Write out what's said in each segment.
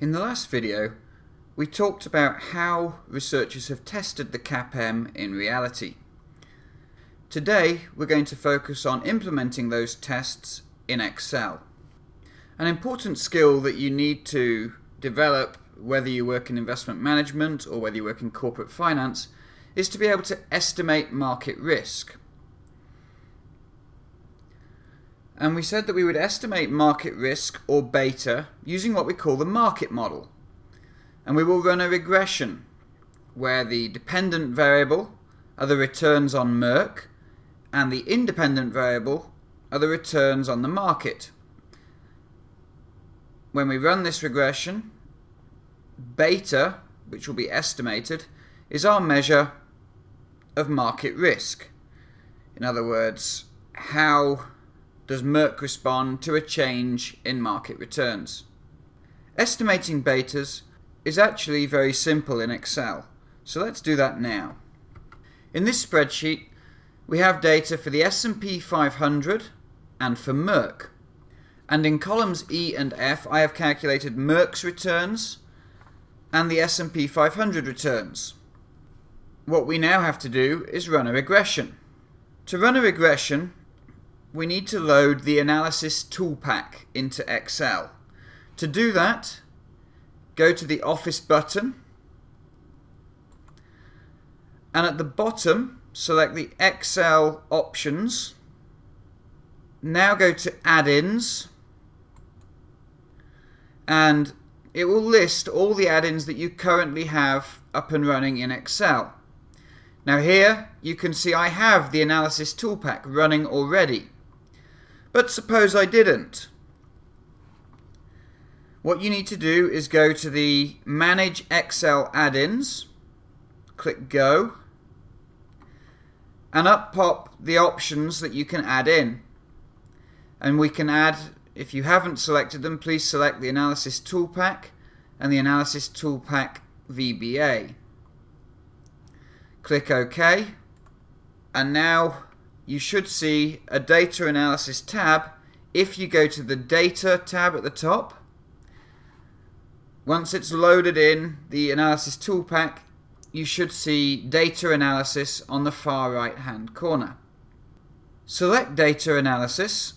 In the last video, we talked about how researchers have tested the CAPM in reality. Today, we're going to focus on implementing those tests in Excel. An important skill that you need to develop, whether you work in investment management or whether you work in corporate finance, is to be able to estimate market risk. And we said that we would estimate market risk or beta using what we call the market model. And we will run a regression where the dependent variable are the returns on Merck and the independent variable are the returns on the market. When we run this regression, beta, which will be estimated, is our measure of market risk. In other words, how does Merck respond to a change in market returns? Estimating betas is actually very simple in Excel, so let's do that now. In this spreadsheet, we have data for the S&P 500 and for Merck. And in columns E and F, I have calculated Merck's returns and the S&P 500 returns. What we now have to do is run a regression. To run a regression, we need to load the analysis ToolPak into Excel. To do that, go to the Office button and at the bottom select the Excel options. Now go to add-ins and it will list all the add-ins that you currently have up and running in Excel. Now here you can see I have the analysis ToolPak running already. But suppose I didn't. What you need to do is go to the Manage Excel Add-ins, click Go, and up pop the options that you can add in. And we can add, if you haven't selected them, please select the Analysis ToolPak and the Analysis ToolPak VBA. Click OK, and now you should see a data analysis tab if you go to the data tab at the top. Once it's loaded in the analysis ToolPak, you should see data analysis on the far right hand corner. Select data analysis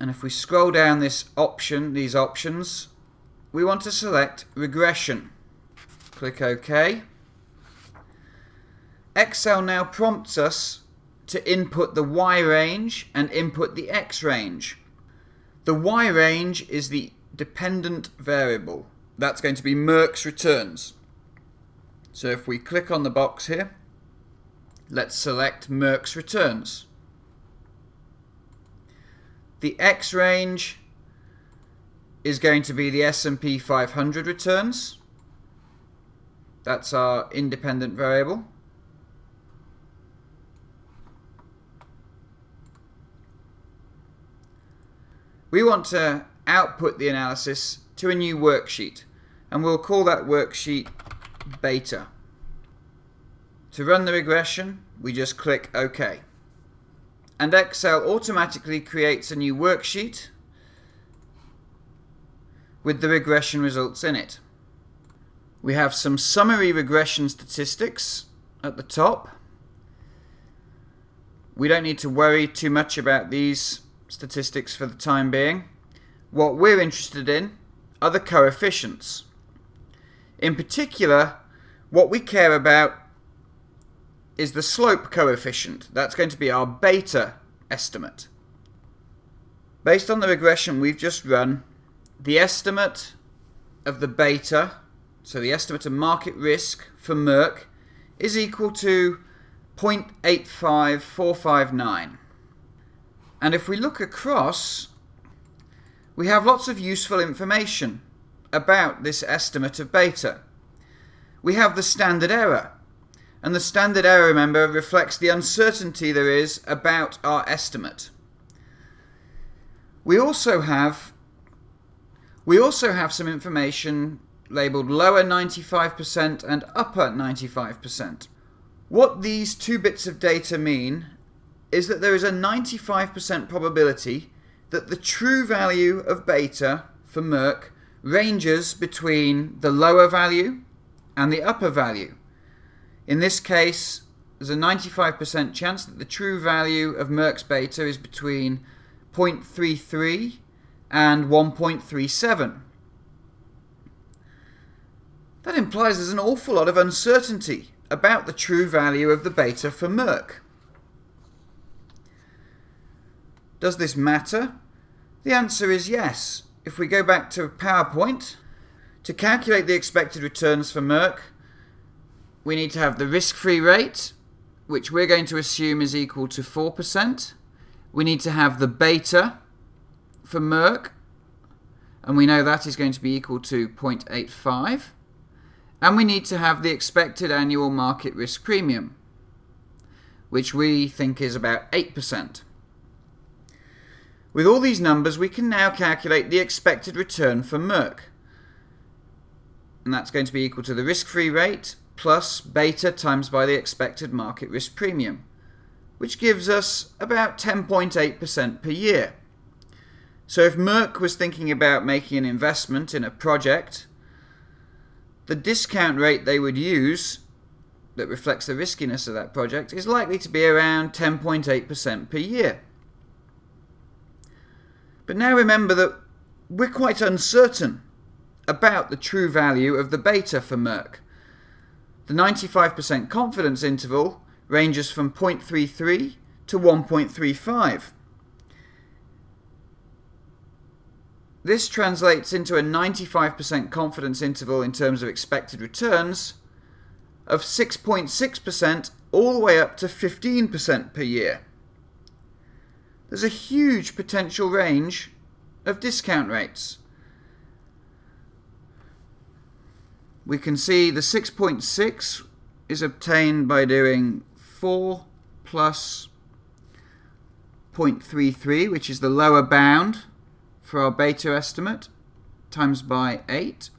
and if we scroll down this option, these options, we want to select regression. Click OK. Excel now prompts us to input the Y range and input the X range. The Y range is the dependent variable. That's going to be Merck's returns. So if we click on the box here, let's select Merck's returns. The X range is going to be the S&P 500 returns. That's our independent variable. We want to output the analysis to a new worksheet and we'll call that worksheet beta. To run the regression, we just click OK. And Excel automatically creates a new worksheet with the regression results in it. We have some summary regression statistics at the top. We don't need to worry too much about these statistics for the time being. What we're interested in are the coefficients. In particular, what we care about is the slope coefficient. That's going to be our beta estimate. Based on the regression we've just run, the estimate of the beta, so the estimate of market risk for Merck, is equal to 0.85459. And if we look across, we have lots of useful information about this estimate of beta. We have the standard error. And the standard error, remember, reflects the uncertainty there is about our estimate. We also have we also have some information labeled lower 95% and upper 95%. What these two bits of data mean is that there is a 95% probability that the true value of beta for Merck ranges between the lower value and the upper value. In this case, there's a 95% chance that the true value of Merck's beta is between 0.33 and 1.37. That implies there's an awful lot of uncertainty about the true value of the beta for Merck. Does this matter? The answer is yes. If we go back to PowerPoint, to calculate the expected returns for Merck, we need to have the risk-free rate, which we're going to assume is equal to 4%. We need to have the beta for Merck, and we know that is going to be equal to 0.85. And we need to have the expected annual market risk premium, which we think is about 8%. With all these numbers, we can now calculate the expected return for Merck. And that's going to be equal to the risk-free rate plus beta times by the expected market risk premium, which gives us about 10.8% per year. So if Merck was thinking about making an investment in a project the discount rate they would use that reflects the riskiness of that project is likely to be around 10.8% per year. But now remember that we're quite uncertain about the true value of the beta for Merck. The 95% confidence interval ranges from 0.33 to 1.35. This translates into a 95% confidence interval in terms of expected returns of 6.6% all the way up to 15% per year. There's a huge potential range of discount rates. We can see the 6.6 is obtained by doing 4 plus 0.33, which is the lower bound for our beta estimate times by 8,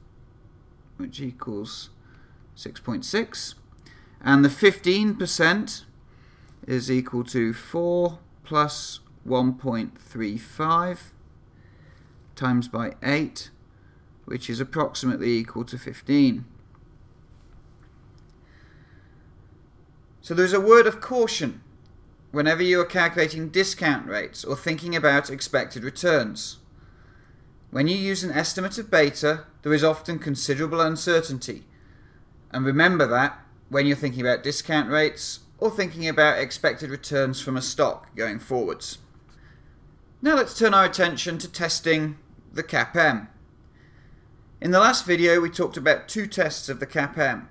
which equals 6.6. And the 15% is equal to 4 plus 1.35 times by 8, which is approximately equal to 15. So there's a word of caution whenever you are calculating discount rates or thinking about expected returns. When you use an estimate of beta, there is often considerable uncertainty. And remember that when you're thinking about discount rates or thinking about expected returns from a stock going forwards. Now let's turn our attention to testing the CAPM. In the last video we talked about two tests of the CAPM.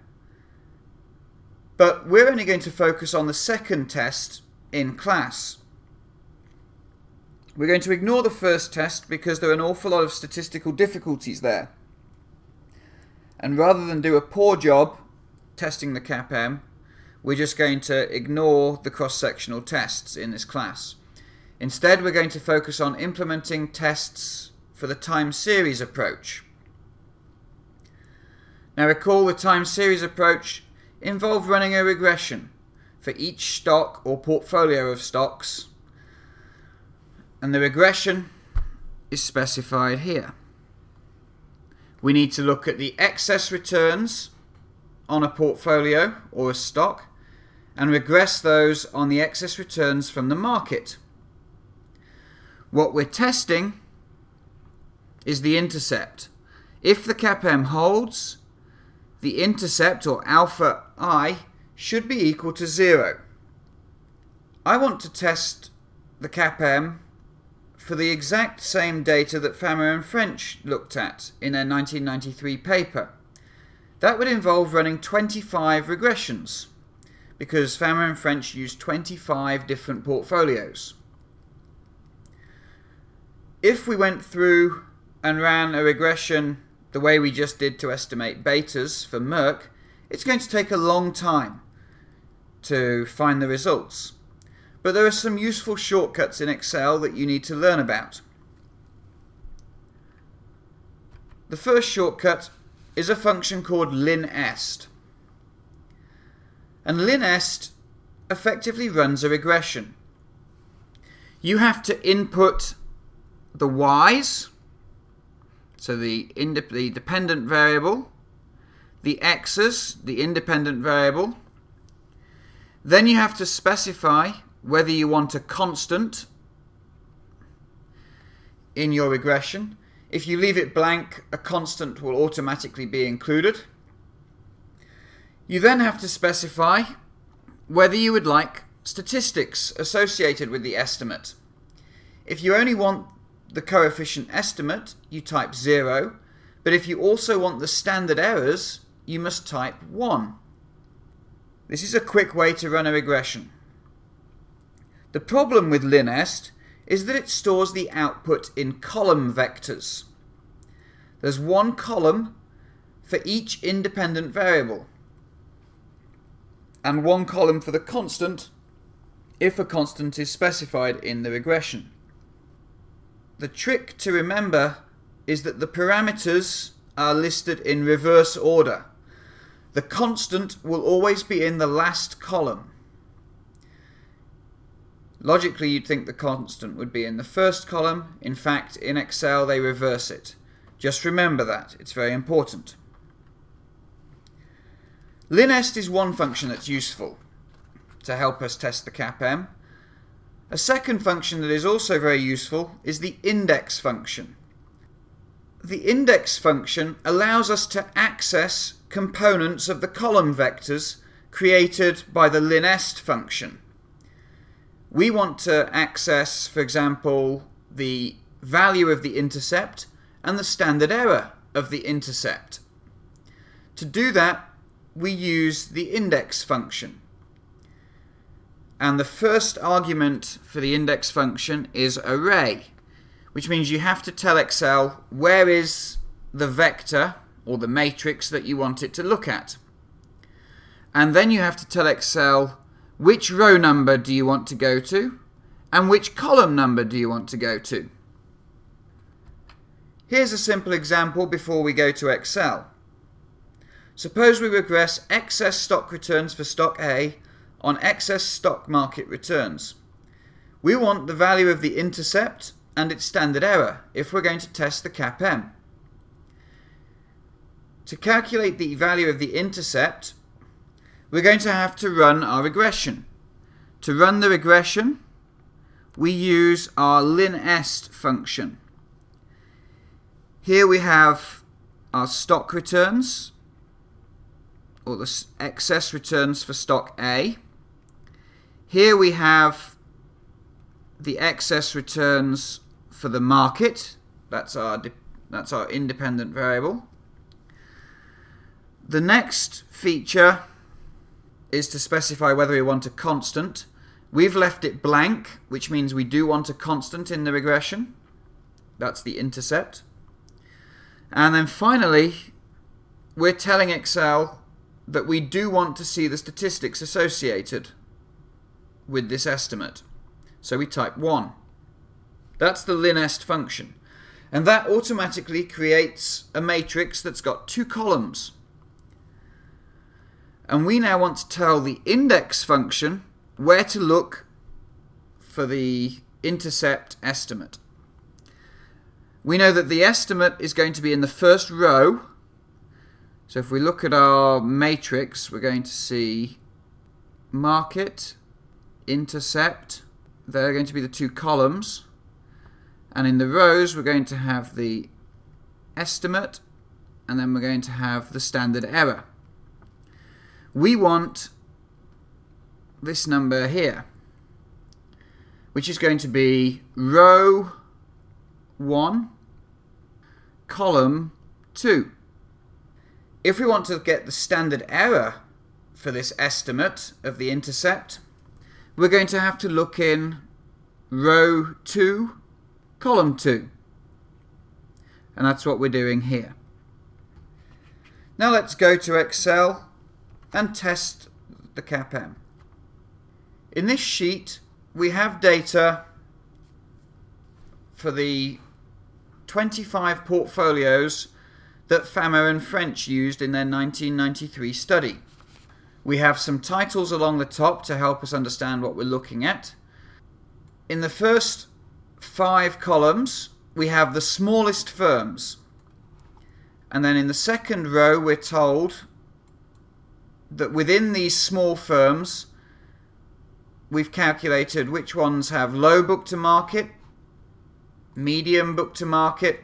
But we're only going to focus on the second test in class. We're going to ignore the first test because there are an awful lot of statistical difficulties there. And rather than do a poor job testing the CAPM, we're just going to ignore the cross-sectional tests in this class. Instead, we're going to focus on implementing tests for the time series approach. Now recall the time series approach involved running a regression for each stock or portfolio of stocks and the regression is specified here. We need to look at the excess returns on a portfolio or a stock and regress those on the excess returns from the market. What we're testing is the intercept. If the CAPM holds, the intercept or alpha i should be equal to zero. I want to test the CAPM for the exact same data that Fama and French looked at in their 1993 paper. That would involve running 25 regressions, because Fama and French used 25 different portfolios. If we went through and ran a regression the way we just did to estimate betas for Merck, it's going to take a long time to find the results but there are some useful shortcuts in Excel that you need to learn about. The first shortcut is a function called linest. And linest effectively runs a regression. You have to input the y's So the, inde- the dependent variable, the x's, the independent variable. Then you have to specify whether you want a constant in your regression. If you leave it blank, a constant will automatically be included. You then have to specify whether you would like statistics associated with the estimate. If you only want the coefficient estimate, you type 0, but if you also want the standard errors, you must type 1. This is a quick way to run a regression. The problem with linest is that it stores the output in column vectors. There's one column for each independent variable and one column for the constant if a constant is specified in the regression. The trick to remember is that the parameters are listed in reverse order. The constant will always be in the last column. Logically, you'd think the constant would be in the first column. In fact, in Excel, they reverse it. Just remember that. It's very important. Linest is one function that's useful to help us test the CAPM. A second function that is also very useful is the index function. The index function allows us to access components of the column vectors created by the linest function. We want to access, for example, the value of the intercept and the standard error of the intercept. To do that, we use the index function. And the first argument for the index function is array, which means you have to tell Excel where is the vector or the matrix that you want it to look at. And then you have to tell Excel which row number do you want to go to and which column number do you want to go to. Here's a simple example before we go to Excel. Suppose we regress excess stock returns for stock A on excess stock market returns. We want the value of the intercept and its standard error if we're going to test the CAPM. To calculate the value of the intercept, we're going to have to run our regression. To run the regression, we use our linest function. Here we have our stock returns, or the excess returns for stock A. Here we have the excess returns for the market. That's our that's our independent variable. The next feature is to specify whether we want a constant. We've left it blank, which means we do want a constant in the regression. That's the intercept. And then finally, we're telling Excel that we do want to see the statistics associated with this estimate. So we type 1. That's the linest function. And that automatically creates a matrix that's got two columns. And we now want to tell the index function where to look for the intercept estimate. We know that the estimate is going to be in the first row. So if we look at our matrix, we're going to see market, intercept. They're going to be the two columns. And in the rows, we're going to have the estimate, and then we're going to have the standard error. We want this number here, which is going to be row 1, column 2. If we want to get the standard error for this estimate of the intercept, we're going to have to look in row 2, column 2. And that's what we're doing here. Now let's go to Excel and test the CAPM. In this sheet, we have data for the 25 portfolios that Fama and French used in their 1993 study. We have some titles along the top to help us understand what we're looking at. In the first five columns, we have the smallest firms. And then in the second row, we're told that within these small firms, we've calculated which ones have low book to market, medium book to market,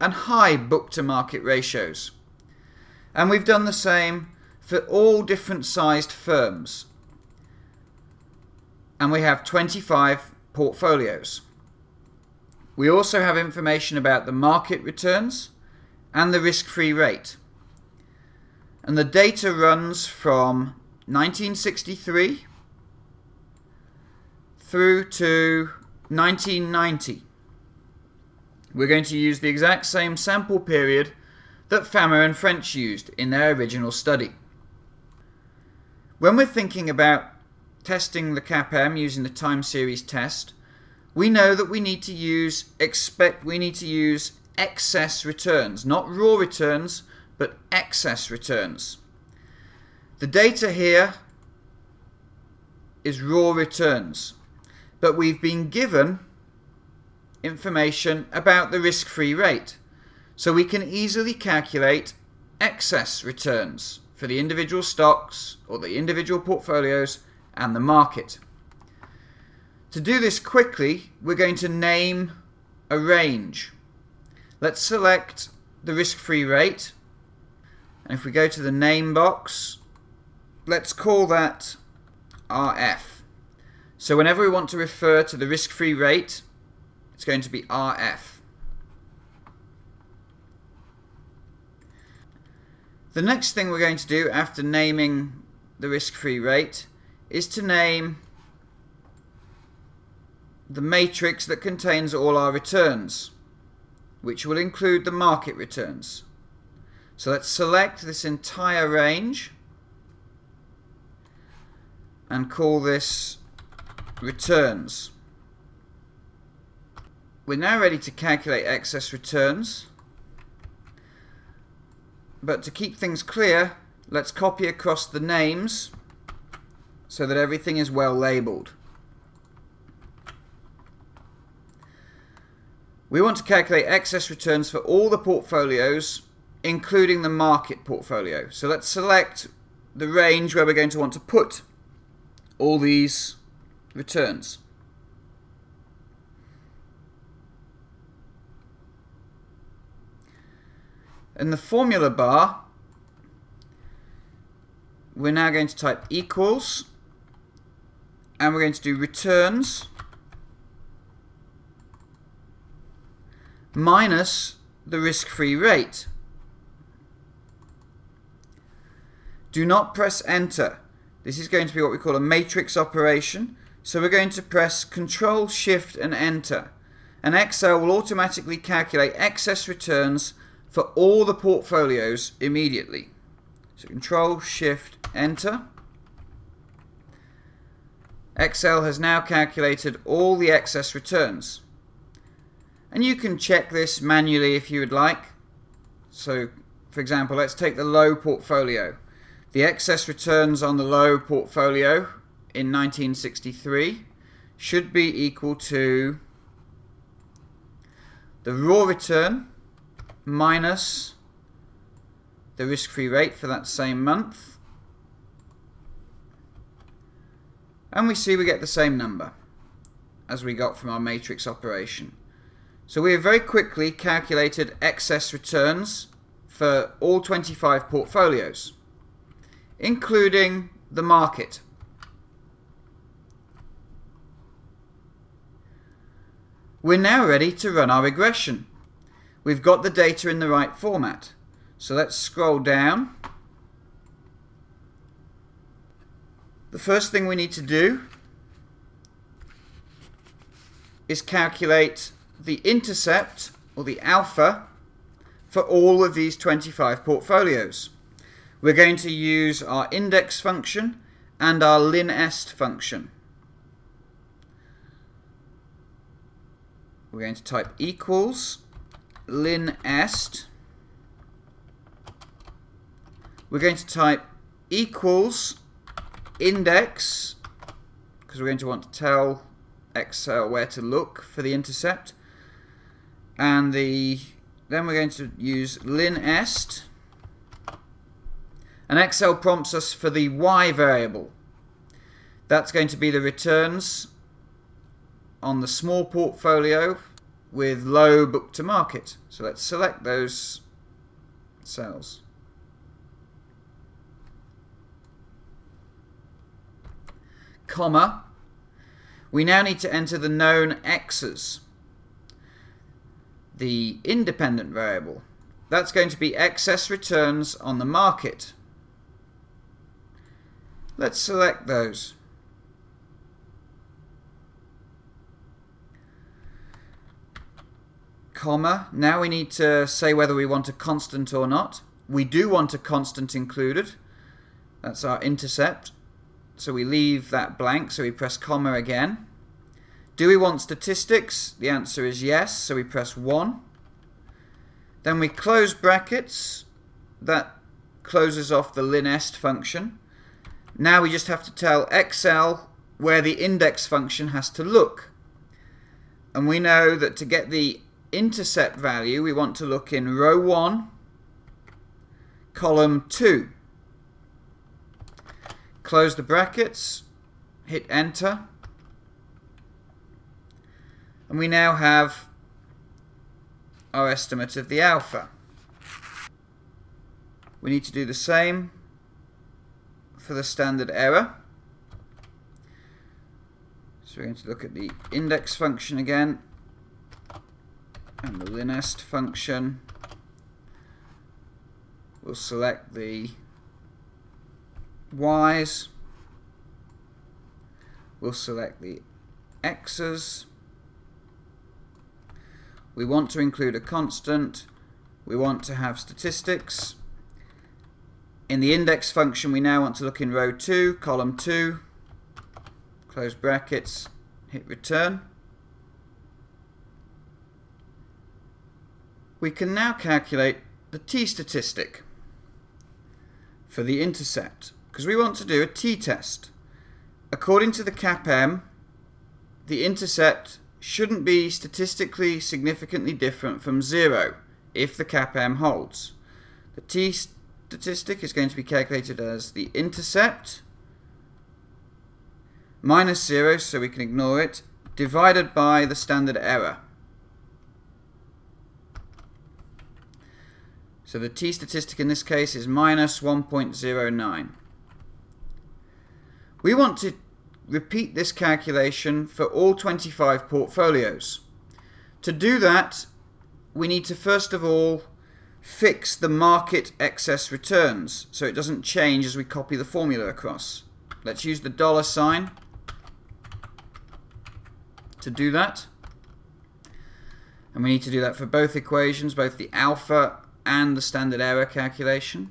and high book to market ratios. And we've done the same for all different sized firms. And we have 25 portfolios. We also have information about the market returns and the risk free rate. And the data runs from 1963 through to 1990. We're going to use the exact same sample period that Fama and French used in their original study. When we're thinking about testing the CAPM using the time series test, we know that we need to use expect we need to use excess returns, not raw returns, but excess returns. The data here is raw returns, but we've been given information about the risk-free rate, so we can easily calculate excess returns for the individual stocks or the individual portfolios and the market. To do this quickly, we're going to name a range. Let's select the risk-free rate. And if we go to the name box, let's call that RF. So whenever we want to refer to the risk-free rate, it's going to be RF. The next thing we're going to do after naming the risk-free rate is to name the matrix that contains all our returns which will include the market returns. So let's select this entire range and call this returns. We're now ready to calculate excess returns. But to keep things clear, let's copy across the names so that everything is well labeled. We want to calculate excess returns for all the portfolios, including the market portfolio. So let's select the range where we're going to want to put all these returns. In the formula bar, we're now going to type equals, and we're going to do returns minus the risk-free rate. Do not press enter. This is going to be what we call a matrix operation. So we're going to press Control Shift and enter. And Excel will automatically calculate excess returns for all the portfolios immediately. So Control Shift enter. Excel has now calculated all the excess returns. And you can check this manually if you would like. So, for example, let's take the low portfolio. The excess returns on the low portfolio in 1963 should be equal to the raw return minus the risk-free rate for that same month. And we see we get the same number as we got from our matrix operation. So we have very quickly calculated excess returns for all 25 portfolios, including the market. We're now ready to run our regression. We've got the data in the right format. So let's scroll down. The first thing we need to do is calculate the intercept or the alpha for all of these 25 portfolios. We're going to use our index function and our linest function. We're going to type equals linest. We're going to type equals index because we're going to want to tell Excel where to look for the intercept and the then we're going to use linest. And Excel prompts us for the Y variable. That's going to be the returns on the small portfolio with low book to market. So let's select those cells. Comma. We now need to enter the known x's. The independent variable. That's going to be excess returns on the market. Let's select those. Comma. Now we need to say whether we want a constant or not. We do want a constant included. That's our intercept. So we leave that blank, so we press comma again. Do we want statistics? The answer is yes, so we press 1. Then we close brackets. That closes off the linest function. Now we just have to tell Excel where the index function has to look. And we know that to get the intercept value, we want to look in row 1, column 2. Close the brackets, hit enter, and we now have our estimate of the alpha. We need to do the same for the standard error. So we're going to look at the index function again and the linest function. We'll select the y's. We'll select the x's. We want to include a constant. We want to have statistics. In the index function, we now want to look in row 2, column 2, close brackets, hit return. We can now calculate the t-statistic for the intercept because we want to do a t-test. According to the CAPM, the intercept shouldn't be statistically significantly different from zero if the CAPM holds. The t-statistic is going to be calculated as the intercept minus zero, so we can ignore it, divided by the standard error. So the t-statistic in this case is minus 1.09. We want to repeat this calculation for all 25 portfolios. To do that, we need to first of all fix the market excess returns so it doesn't change as we copy the formula across. Let's use the dollar sign to do that. And we need to do that for both equations, both the alpha and the standard error calculation.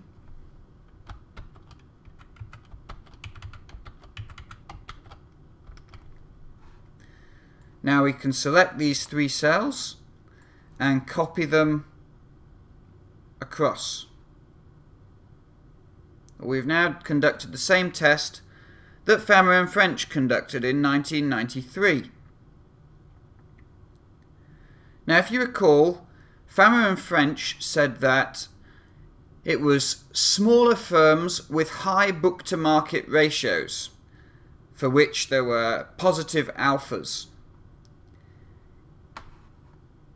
Now we can select these three cells and copy them across. We've now conducted the same test that Fama and French conducted in 1993. Now, if you recall, Fama and French said that it was smaller firms with high book to market ratios for which there were positive alphas.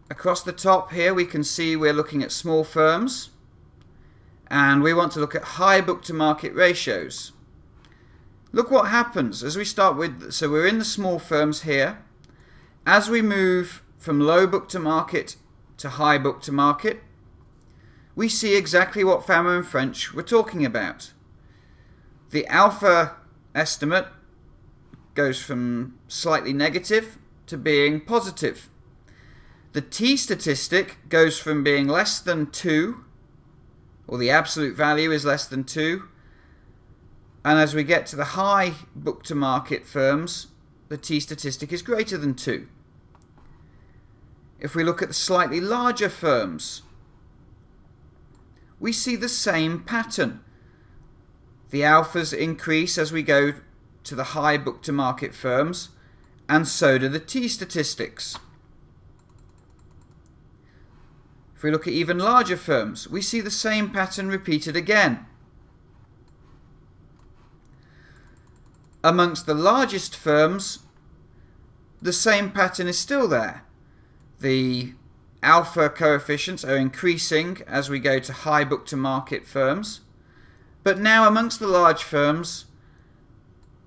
Across the top here we can see we're looking at small firms and we want to look at high book to market ratios. Look what happens as we start with, so we're in the small firms here. As we move from low book to market to high book to market, we see exactly what Fama and French were talking about. The alpha estimate goes from slightly negative to being positive. The t statistic goes from being less than 2, or the absolute value is less than 2, and as we get to the high book to market firms, the t statistic is greater than 2. If we look at the slightly larger firms, we see the same pattern. The alphas increase as we go to the high book to market firms, and so do the t statistics. If we look at even larger firms, we see the same pattern repeated again. Amongst the largest firms, the same pattern is still there. The alpha coefficients are increasing as we go to high book to market firms. But now, amongst the large firms,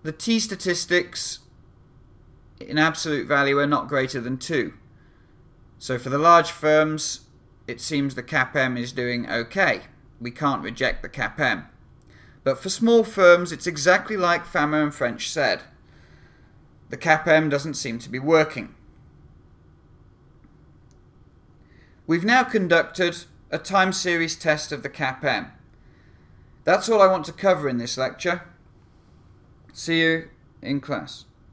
the T statistics in absolute value are not greater than 2. So for the large firms, it seems the CAPM is doing okay. We can't reject the CAPM. But for small firms, it's exactly like Fama and French said. The CAPM doesn't seem to be working. We've now conducted a time series test of the CAPM. That's all I want to cover in this lecture. See you in class.